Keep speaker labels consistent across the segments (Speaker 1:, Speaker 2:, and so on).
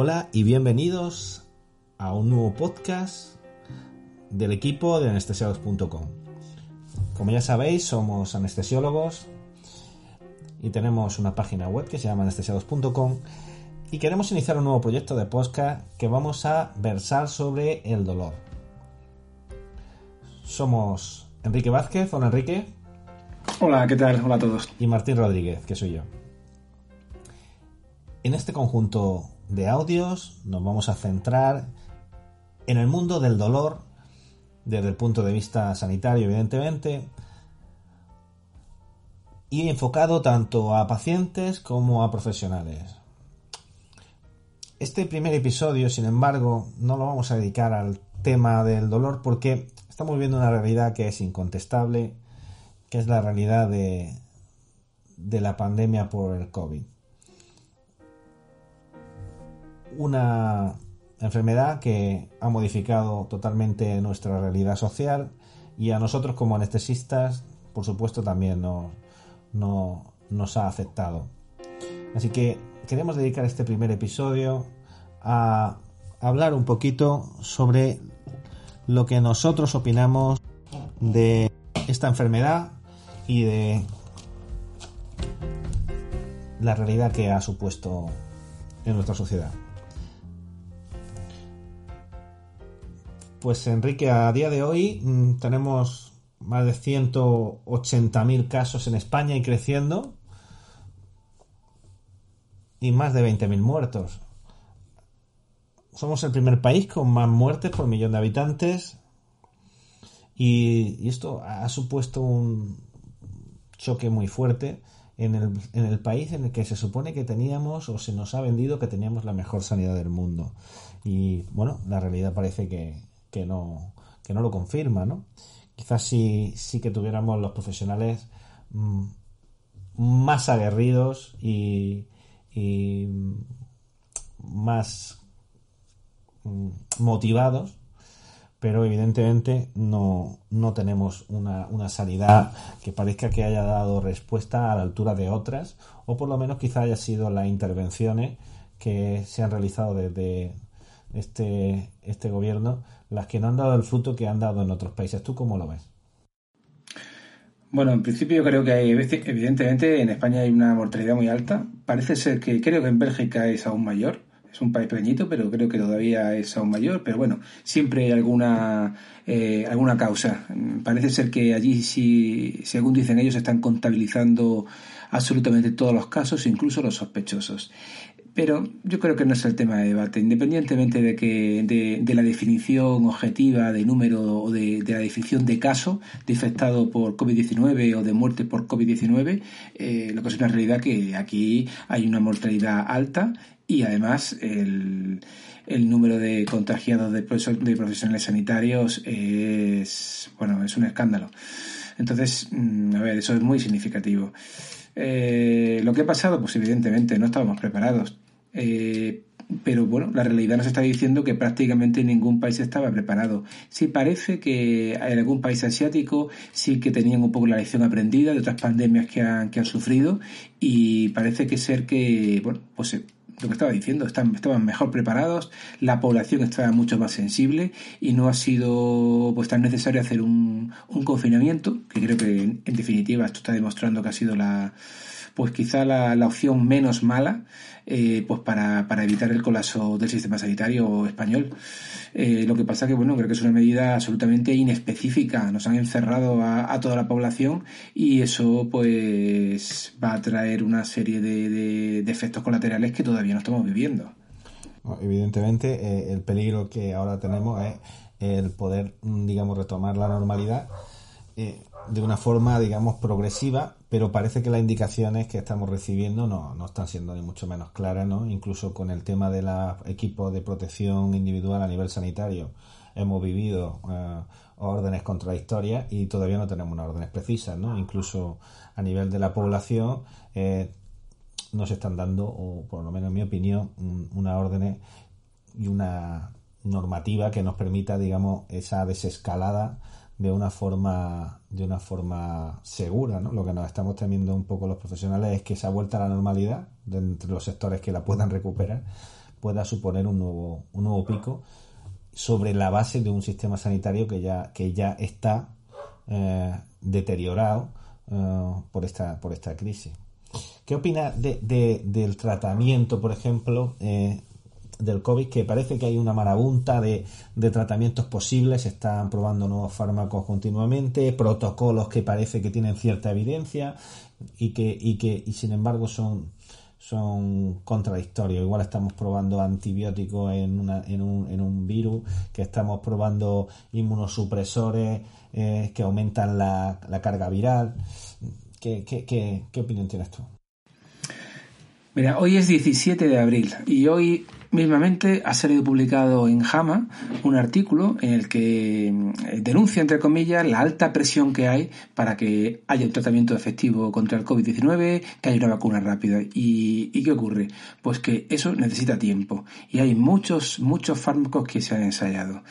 Speaker 1: Hola y bienvenidos a un nuevo podcast del equipo de anestesiados.com. Como ya sabéis, somos anestesiólogos y tenemos una página web que se llama anestesiados.com y queremos iniciar un nuevo proyecto de podcast que vamos a versar sobre el dolor. Somos Enrique Vázquez, hola Enrique.
Speaker 2: Hola, ¿qué tal? Hola a todos.
Speaker 1: Y Martín Rodríguez, que soy yo. En este conjunto de audios nos vamos a centrar en el mundo del dolor desde el punto de vista sanitario, evidentemente, y enfocado tanto a pacientes como a profesionales. Este primer episodio, sin embargo, no lo vamos a dedicar al tema del dolor porque estamos viendo una realidad que es incontestable, que es la realidad de, de la pandemia por el COVID. Una enfermedad que ha modificado totalmente nuestra realidad social y a nosotros como anestesistas, por supuesto, también nos, no, nos ha afectado. Así que queremos dedicar este primer episodio a hablar un poquito sobre lo que nosotros opinamos de esta enfermedad y de la realidad que ha supuesto en nuestra sociedad. Pues Enrique, a día de hoy mm, tenemos más de 180.000 casos en España y creciendo y más de 20.000 muertos. Somos el primer país con más muertes por millón de habitantes y, esto ha supuesto un choque muy fuerte en el, en el, país en el que se supone que teníamos o se nos ha vendido que teníamos la mejor sanidad del mundo. Y bueno, la realidad parece que, que, no, que no lo confirma, ¿no? Quizás sí, sí que tuviéramos los profesionales mm, más aguerridos y, y más mm, motivados pero evidentemente no, no tenemos una, una, sanidad que parezca que haya dado respuesta a la altura de otras, o por lo menos quizá haya sido las intervenciones que se han realizado desde este, este gobierno las que no han dado el fruto que han dado en otros países. ¿Tú cómo lo ves?
Speaker 2: Bueno, en principio yo creo que hay, evidentemente en España hay una mortalidad muy alta. Parece ser que creo que en Bélgica es aún mayor es un país pequeñito, pero creo que todavía es aún mayor. Pero bueno, siempre hay alguna, eh, alguna causa. Parece ser que allí, si, según dicen ellos, están contabilizando absolutamente todos los casos, incluso los sospechosos. Pero yo creo que no es el tema de debate, independientemente de que de, la definición objetiva de número o de, la definición de caso de infectado por COVID-19 o de muerte por COVID-19, eh, lo que es una realidad que aquí hay una mortalidad alta y además el, el número de contagiados de, de profesionales sanitarios es, bueno, es un escándalo. Entonces, mm, a ver, eso es muy significativo. Eh, lo que ha pasado, pues evidentemente no estábamos preparados. Eh, pero bueno, la realidad nos está diciendo que prácticamente ningún país estaba preparado. Sí parece que en algún país asiático sí que tenían un poco la lección aprendida de otras pandemias que han, que han sufrido y parece que ser que, bueno, pues lo que estaba diciendo, estaban, estaban mejor preparados, la población estaba mucho más sensible y no ha sido pues tan necesario hacer un, un confinamiento, que creo que en, definitiva esto está demostrando que ha sido la pues quizá la, la opción menos mala eh, pues para, para, evitar el colapso del sistema sanitario español. Eh, lo que pasa que, bueno, creo que es una medida absolutamente inespecífica. Nos han encerrado a, toda la población y eso, pues, va a traer una serie de, efectos colaterales que todavía no estamos viviendo.
Speaker 1: Evidentemente, eh, el peligro que ahora tenemos es el poder, digamos, retomar la normalidad de una forma, digamos, progresiva, pero parece que las indicaciones que estamos recibiendo no, no están siendo ni mucho menos claras, ¿no? Incluso con el tema de los equipos de protección individual a nivel sanitario, hemos vivido eh, órdenes contradictorias y todavía no tenemos unas órdenes precisas, ¿no? Incluso a nivel de la población eh, nos están dando, o por lo menos en mi opinión, una órdenes y una normativa que nos permita, digamos, esa desescalada de una forma de una forma segura ¿no? lo que nos estamos temiendo un poco los profesionales es que se ha vuelta a la normalidad de entre los sectores que la puedan recuperar pueda suponer un nuevo, un nuevo pico sobre la base de un sistema sanitario que ya, que ya está eh, deteriorado eh, por, esta, por esta crisis. ¿Qué opina de, del tratamiento, por ejemplo, eh, del COVID? Que parece que hay una marabunta de, de, tratamientos posibles, se están probando nuevos fármacos continuamente, protocolos que parece que tienen cierta evidencia y que, y que y sin embargo son son contradictorios. Igual estamos probando antibióticos en, una, en, un, en un virus, que estamos probando inmunosupresores eh, que aumentan la, la carga viral. ¿Qué, qué, qué, ¿Qué opinión tienes tú?
Speaker 2: Mira, hoy es 17 de abril y hoy Mismamente ha salido publicado en JAMA un artículo en el que mm, denuncia, entre comillas, la alta presión que hay para que haya un tratamiento efectivo contra el COVID-19, que haya una vacuna rápida. ¿Y, ¿Y, qué ocurre? Pues que eso necesita tiempo y hay muchos, muchos fármacos que se han ensayado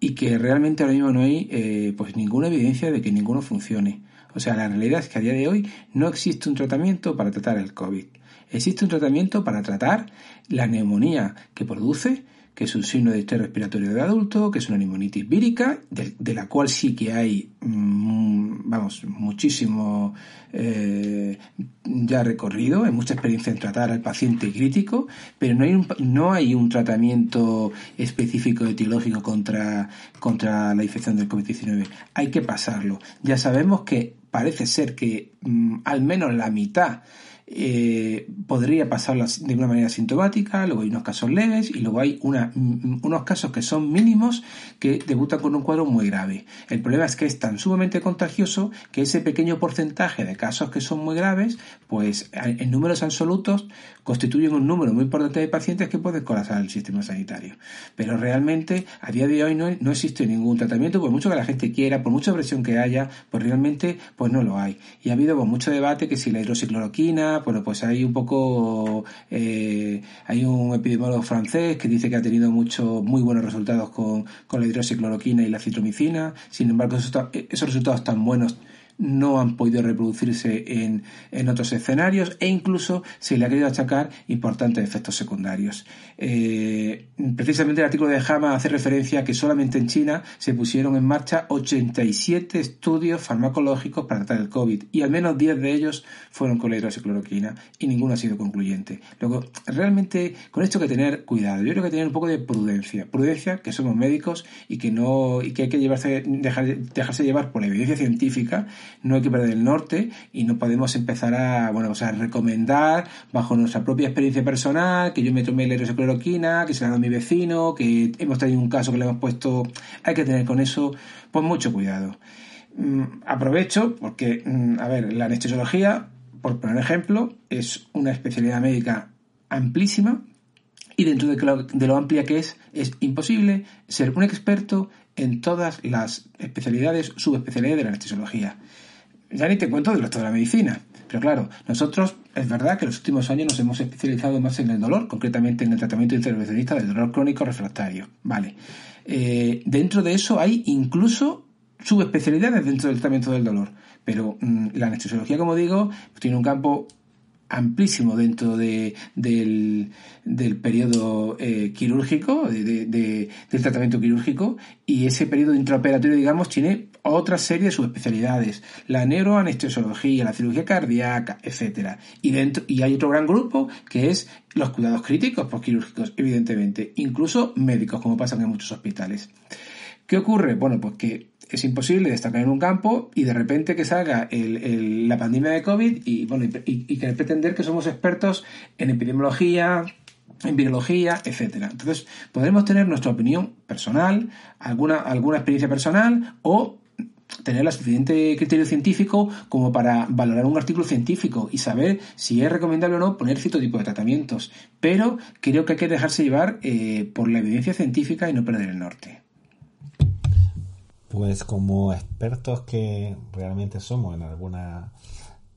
Speaker 2: y que realmente ahora mismo no hay eh, pues ninguna evidencia de que ninguno funcione. O sea, la realidad es que a día de hoy no existe un tratamiento para tratar el COVID. Existe un tratamiento para tratar la neumonía que produce, que es un signo de estrés respiratorio de adulto, que es una neumonitis vírica, de, la cual sí que hay, mm, vamos, muchísimo eh, ya recorrido, hay mucha experiencia en tratar al paciente crítico, pero no hay un, no hay un tratamiento específico etiológico contra, contra la infección del COVID-19. Hay que pasarlo. Ya sabemos que parece ser que mm, al menos la mitad eh, podría pasarlas de una manera sintomática, luego hay unos casos leves y luego hay una, mm, unos casos que son mínimos que debutan con un cuadro muy grave. El problema es que es tan sumamente contagioso que ese pequeño porcentaje de casos que son muy graves, pues en números absolutos constituyen un número muy importante de pacientes que pueden colapsar el sistema sanitario. Pero realmente a día de hoy no, no existe ningún tratamiento, por mucho que la gente quiera, por mucha presión que haya, pues realmente pues no lo hay. Y ha habido pues, mucho debate que si la bueno, pues hay un poco, eh, hay un epidemiólogo francés que dice que ha tenido muchos, muy buenos resultados con, con la hidroxicloroquina y la citromicina, sin embargo esos, esos resultados tan buenos no han podido reproducirse en, en, otros escenarios e incluso se le ha querido achacar importantes efectos secundarios. Eh, precisamente el artículo de Jama hace referencia a que solamente en China se pusieron en marcha 87 estudios farmacológicos para tratar el COVID y al menos 10 de ellos fueron con la hidroxicloroquina y ninguno ha sido concluyente. Luego, realmente con esto hay que tener cuidado. Yo creo que tener un poco de prudencia. Prudencia, que somos médicos y que no y que hay que llevarse, dejar, dejarse llevar por la evidencia científica no hay que perder el norte y no podemos empezar a, bueno, o sea, recomendar bajo nuestra propia experiencia personal que yo me tomé la hidroxicloroquina, que se la dado a mi vecino, que hemos tenido un caso que le hemos puesto, hay que tener con eso pues mucho cuidado. Mm, aprovecho porque, mm, a ver, la anestesiología, por poner ejemplo, es una especialidad médica amplísima y dentro de lo, de lo amplia que es, es imposible ser un experto en todas las especialidades, subespecialidades de la anestesiología ya ni te cuento del resto de la medicina. Pero claro, nosotros es verdad que en los últimos años nos hemos especializado más en el dolor, concretamente en el tratamiento intervencionista del dolor crónico refractario. Vale. Eh, dentro de eso hay incluso subespecialidades dentro del tratamiento del dolor. Pero mm, la anestesiología, como digo, tiene un campo amplísimo dentro de, del, del periodo eh, quirúrgico, de, del tratamiento quirúrgico, y ese periodo intraoperatorio, digamos, tiene otra serie de subespecialidades, la neuroanestesiología, la cirugía cardíaca, etcétera. Y dentro, y hay otro gran grupo que es los cuidados críticos postquirúrgicos, evidentemente, incluso médicos, como pasa en muchos hospitales. ¿Qué ocurre? Bueno, pues que es imposible destacar en un campo y de repente que salga la pandemia de COVID y, bueno, y, y, pretender que somos expertos en epidemiología, en virología, etcétera. Entonces, podremos tener nuestra opinión personal, alguna, alguna experiencia personal o tener el suficiente criterio científico como para valorar un artículo científico y saber si es recomendable o no poner cierto tipo de tratamientos. Pero creo que hay que dejarse llevar eh, por la evidencia científica y no perder el norte.
Speaker 1: Pues como expertos que realmente somos en alguna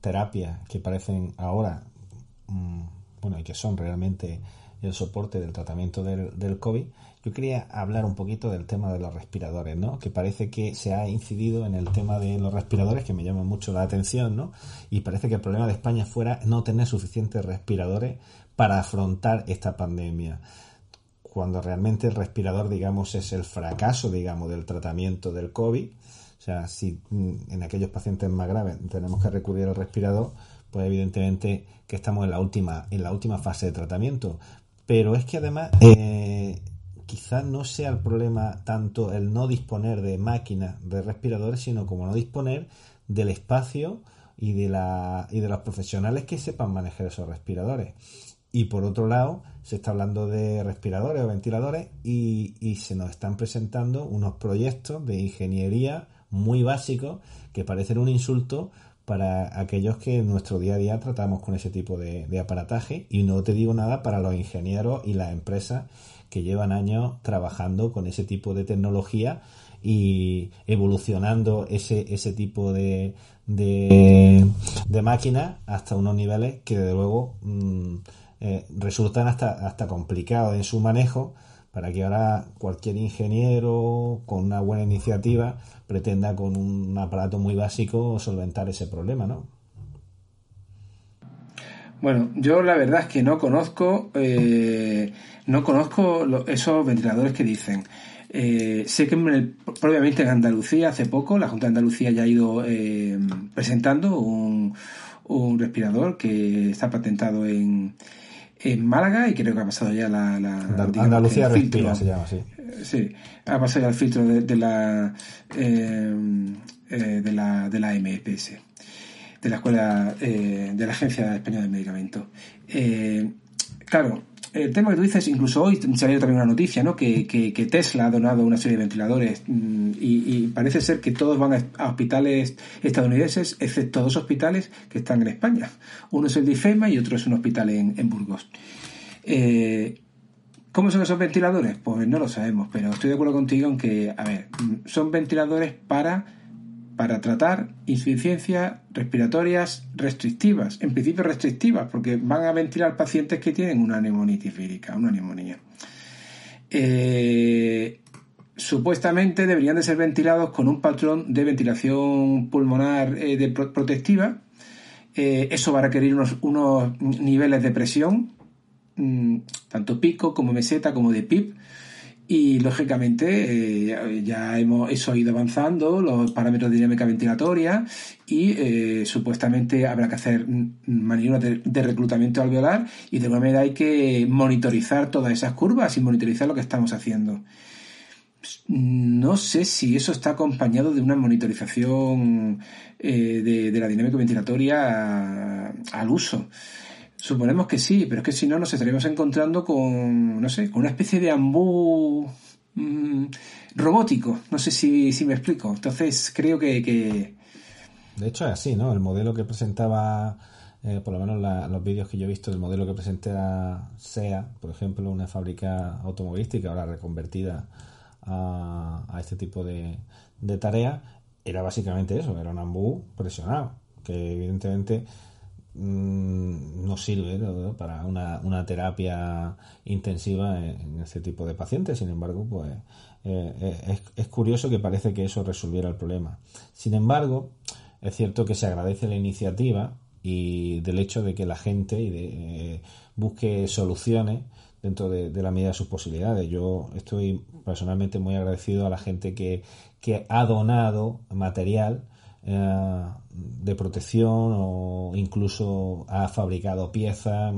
Speaker 1: terapia que parecen ahora, mm, bueno, y que son realmente el soporte del tratamiento del, del, COVID, yo quería hablar un poquito del tema de los respiradores, ¿no? Que parece que se ha incidido en el tema de los respiradores, que me llama mucho la atención, ¿no? Y parece que el problema de España fuera no tener suficientes respiradores para afrontar esta pandemia. cuando realmente el respirador, digamos, es el fracaso, digamos, del tratamiento del COVID. O sea, si mm, en aquellos pacientes más graves tenemos que recurrir al respirador, pues evidentemente que estamos en la última, en la última fase de tratamiento. Pero es que además eh, quizás no sea el problema tanto el no disponer de máquinas de respiradores, sino como no disponer del espacio y de, la, y de los profesionales que sepan manejar esos respiradores. Y por otro lado, se está hablando de respiradores o ventiladores y, y se nos están presentando unos proyectos de ingeniería muy básicos que parecen un insulto para aquellos que en nuestro día a día tratamos con ese tipo de, aparataje. Y no te digo nada para los ingenieros y las empresas que llevan años trabajando con ese tipo de tecnología y evolucionando ese, ese tipo de, de, máquinas hasta unos niveles que de luego mm, eh, resultan hasta, hasta complicados en su manejo para que ahora cualquier ingeniero con una buena iniciativa pretenda con un aparato muy básico solventar ese problema, ¿no?
Speaker 2: Bueno, yo la verdad es que no conozco, eh, no conozco esos ventiladores que dicen. Eh, sé que probablemente en Andalucía hace poco la Junta de Andalucía ya ha ido eh, presentando un, un respirador que está patentado en, en Málaga y creo que ha pasado ya la...
Speaker 1: Andalucía Respira se llama, sí.
Speaker 2: Sí, ha pasado ya el filtro de, la, eh, eh, de la de la MPS, de la Escuela eh, de la Agencia Española de Medicamentos. claro, el tema que tú dices, incluso hoy se ha también una noticia, ¿no? Que, que, Tesla ha donado una serie de ventiladores mm, y, parece ser que todos van a hospitales estadounidenses, excepto dos hospitales que están en España. Uno es el de y otro es un hospital en, en Burgos. Eh, ¿Cómo son esos ventiladores? Pues no lo sabemos, pero estoy de acuerdo contigo en que, a ver, mm, son ventiladores para para tratar insuficiencias respiratorias restrictivas, en principio restrictivas, porque van a ventilar pacientes que tienen una neumonitis vírica, una neumonía. Eh, supuestamente deberían de ser ventilados con un patrón de ventilación pulmonar eh, de protectiva. Eh, eso va a requerir unos, unos niveles de presión, mm, tanto pico como meseta como de PIB, y lógicamente eh, ya hemos eso ha ido avanzando, los parámetros de dinámica ventilatoria y eh, supuestamente habrá que hacer maniobras de, reclutamiento alveolar y de alguna manera hay que monitorizar todas esas curvas y monitorizar lo que estamos haciendo. No sé si eso está acompañado de una monitorización eh, de, la dinámica ventilatoria al uso. Suponemos que sí, pero es que si no nos estaríamos encontrando con, no sé, con una especie de ambú mm, robótico. No sé si, me explico. Entonces creo que,
Speaker 1: De hecho es así, ¿no? El modelo que presentaba, eh, por lo menos los vídeos que yo he visto, el modelo que presenta SEA, por ejemplo, una fábrica automovilística ahora reconvertida a, a este tipo de, de tareas, era básicamente eso, era un ambú presionado, que evidentemente Mm, no sirve para una, terapia intensiva en, este tipo de pacientes. Sin embargo, pues eh, eh, es, curioso que parece que eso resolviera el problema. Sin embargo, es cierto que se agradece la iniciativa y del hecho de que la gente eh, busque soluciones dentro de, la medida de sus posibilidades. Yo estoy personalmente muy agradecido a la gente que, que ha donado material eh, de protección o incluso ha fabricado piezas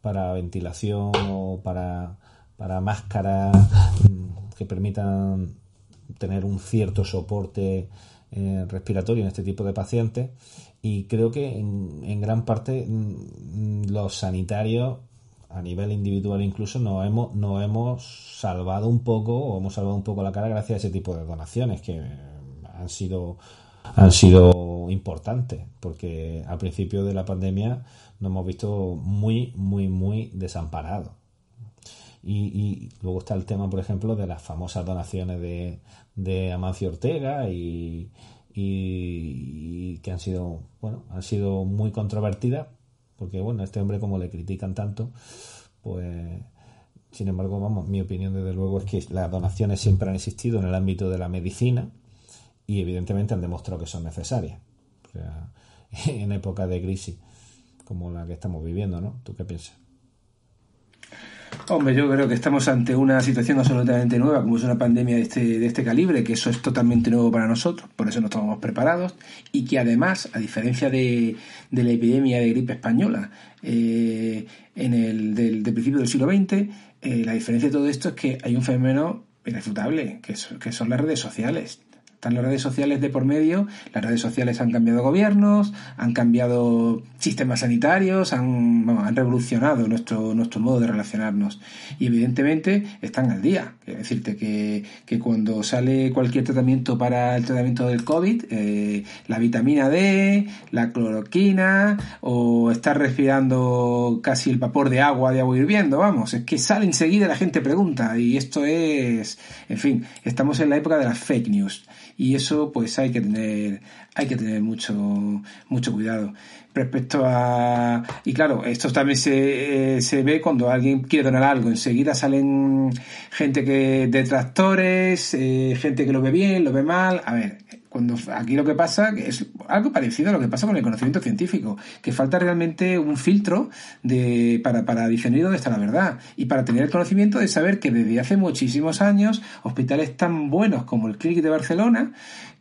Speaker 1: para ventilación o para, para máscaras que permitan tener un cierto soporte eh, respiratorio en este tipo de pacientes. Y creo que en, gran parte mm, los sanitarios a nivel individual incluso nos hemos, nos hemos salvado un poco o hemos salvado un poco la cara gracias a ese tipo de donaciones que han sido han sido importantes, porque al principio de la pandemia nos hemos visto muy, muy, muy desamparados. Y, luego está el tema, por ejemplo, de las famosas donaciones de, de Amancio Ortega y, y, que han sido, bueno, han sido muy controvertidas, porque bueno, este hombre como le critican tanto, pues sin embargo, vamos, mi opinión desde luego es que las donaciones siempre han existido en el ámbito de la medicina, y evidentemente han demostrado que son necesarias. en época de crisis como la que estamos viviendo, ¿no? ¿Tú qué piensas?
Speaker 2: Hombre, yo creo que estamos ante una situación absolutamente nueva, como es una pandemia de este, de este calibre, que eso es totalmente nuevo para nosotros, por eso no estamos preparados, y que además, a diferencia de, la epidemia de gripe española eh, en el del, principio del siglo XX, eh, la diferencia de todo esto es que hay un fenómeno irrefutable, que, que son las redes sociales. Están las redes sociales de por medio, las redes sociales han cambiado gobiernos, han cambiado sistemas sanitarios, han, han revolucionado nuestro, nuestro modo de relacionarnos. Y evidentemente están al día. Quiero decirte que, que cuando sale cualquier tratamiento para el tratamiento del COVID, eh, la vitamina D, la cloroquina, o estar respirando casi el vapor de agua, de agua hirviendo, vamos, es que sale enseguida la gente pregunta. Y esto es, en fin, estamos en la época de las fake news y eso pues hay que tener hay que tener mucho mucho cuidado. Respecto a y claro esto también se, eh, se ve cuando alguien quiere donar algo. Enseguida salen gente que detractores eh, gente que lo ve bien lo ve mal. A ver cuando aquí lo que pasa es algo parecido a lo que pasa con el conocimiento científico, que falta realmente un filtro de, para, para discernir dónde está la verdad y para tener el conocimiento de saber que desde hace muchísimos años hospitales tan buenos como el Clínic de Barcelona,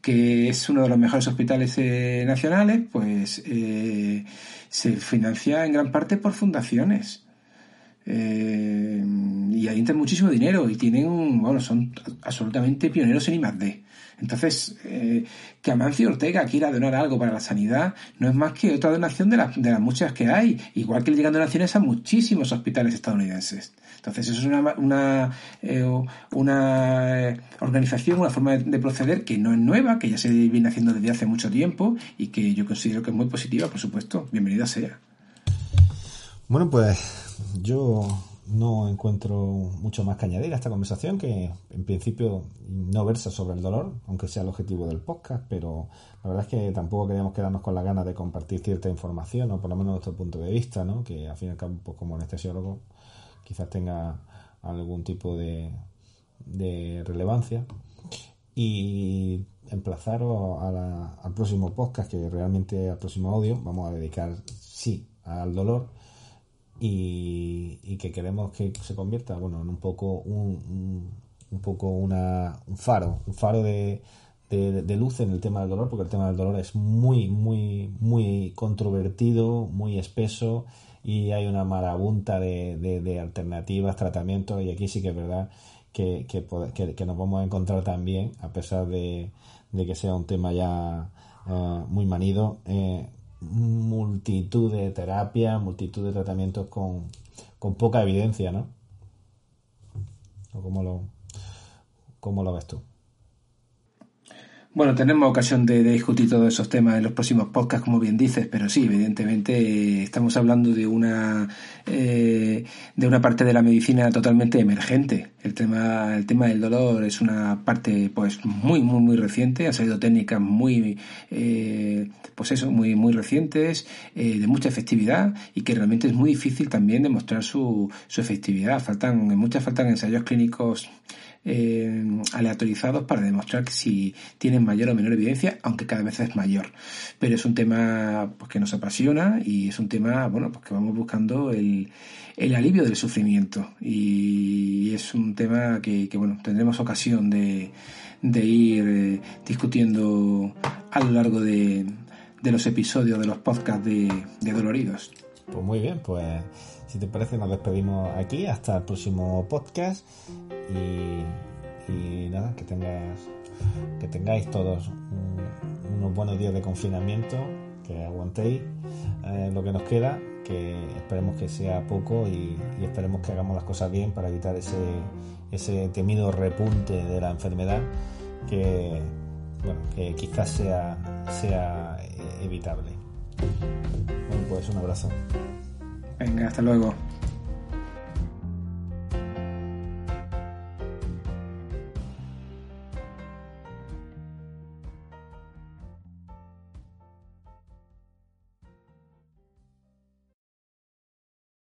Speaker 2: que es uno de los mejores hospitales eh, nacionales, pues eh, se financia en gran parte por fundaciones. Eh, y ahí entra muchísimo dinero y tienen, bueno, son absolutamente pioneros en I+D. Entonces, eh, que Amancio Ortega quiera donar algo para la sanidad no es más que otra donación de, las, de las muchas que hay, igual que le llegan donaciones a muchísimos hospitales estadounidenses. Entonces, eso es una, una, eh, una eh, organización, una forma de, proceder que no es nueva, que ya se viene haciendo desde hace mucho tiempo y que yo considero que es muy positiva, por supuesto. Bienvenida sea.
Speaker 1: Bueno, pues yo no encuentro mucho más que añadir a esta conversación, que en principio no versa sobre el dolor, aunque sea el objetivo del podcast, pero la verdad es que tampoco queríamos quedarnos con la ganas de compartir cierta información, o por lo menos nuestro punto de vista, ¿no? que al fin y al cabo, pues, como anestesiólogo, quizás tenga algún tipo de, de relevancia. Y emplazaros al próximo podcast, que realmente al próximo audio vamos a dedicar, sí, al dolor y, que queremos que se convierta bueno en un poco un, un, poco una, un faro un faro de, de, luz en el tema del dolor porque el tema del dolor es muy muy muy controvertido muy espeso y hay una marabunta de, de, alternativas tratamientos y aquí sí que es verdad que, que, que, nos vamos a encontrar también a pesar de, que sea un tema ya eh, muy manido eh, multitud de terapias, multitud de tratamientos con, con poca evidencia, ¿no? ¿O cómo lo, cómo lo ves tú?
Speaker 2: Bueno, tenemos ocasión de, discutir todos esos temas en los próximos podcasts, como bien dices, pero sí, evidentemente estamos hablando de una eh, de una parte de la medicina totalmente emergente. El tema el tema del dolor es una parte pues muy muy muy reciente. Han salido técnicas muy eh, pues eso muy muy recientes eh, de mucha efectividad y que realmente es muy difícil también demostrar su, su efectividad. Faltan muchas faltan ensayos clínicos eh, aleatorizados para demostrar si tienen mayor o menor evidencia, aunque cada vez es mayor. Pero es un tema pues, que nos apasiona y es un tema bueno, pues, que vamos buscando el, el alivio del sufrimiento. Y es un tema que, bueno, tendremos ocasión de, de ir eh, discutiendo a lo largo de, los episodios de los podcasts de, de Doloridos.
Speaker 1: Pues muy bien, pues si te parece, nos despedimos aquí. Hasta el próximo podcast. Y, nada, que tengas que tengáis todos unos buenos días de confinamiento, que aguantéis eh, lo que nos queda, que esperemos que sea poco y, esperemos que hagamos las cosas bien para evitar ese, ese temido repunte de la enfermedad que, bueno, que quizás sea, sea evitable. Bueno, pues un abrazo.
Speaker 2: Venga, hasta luego.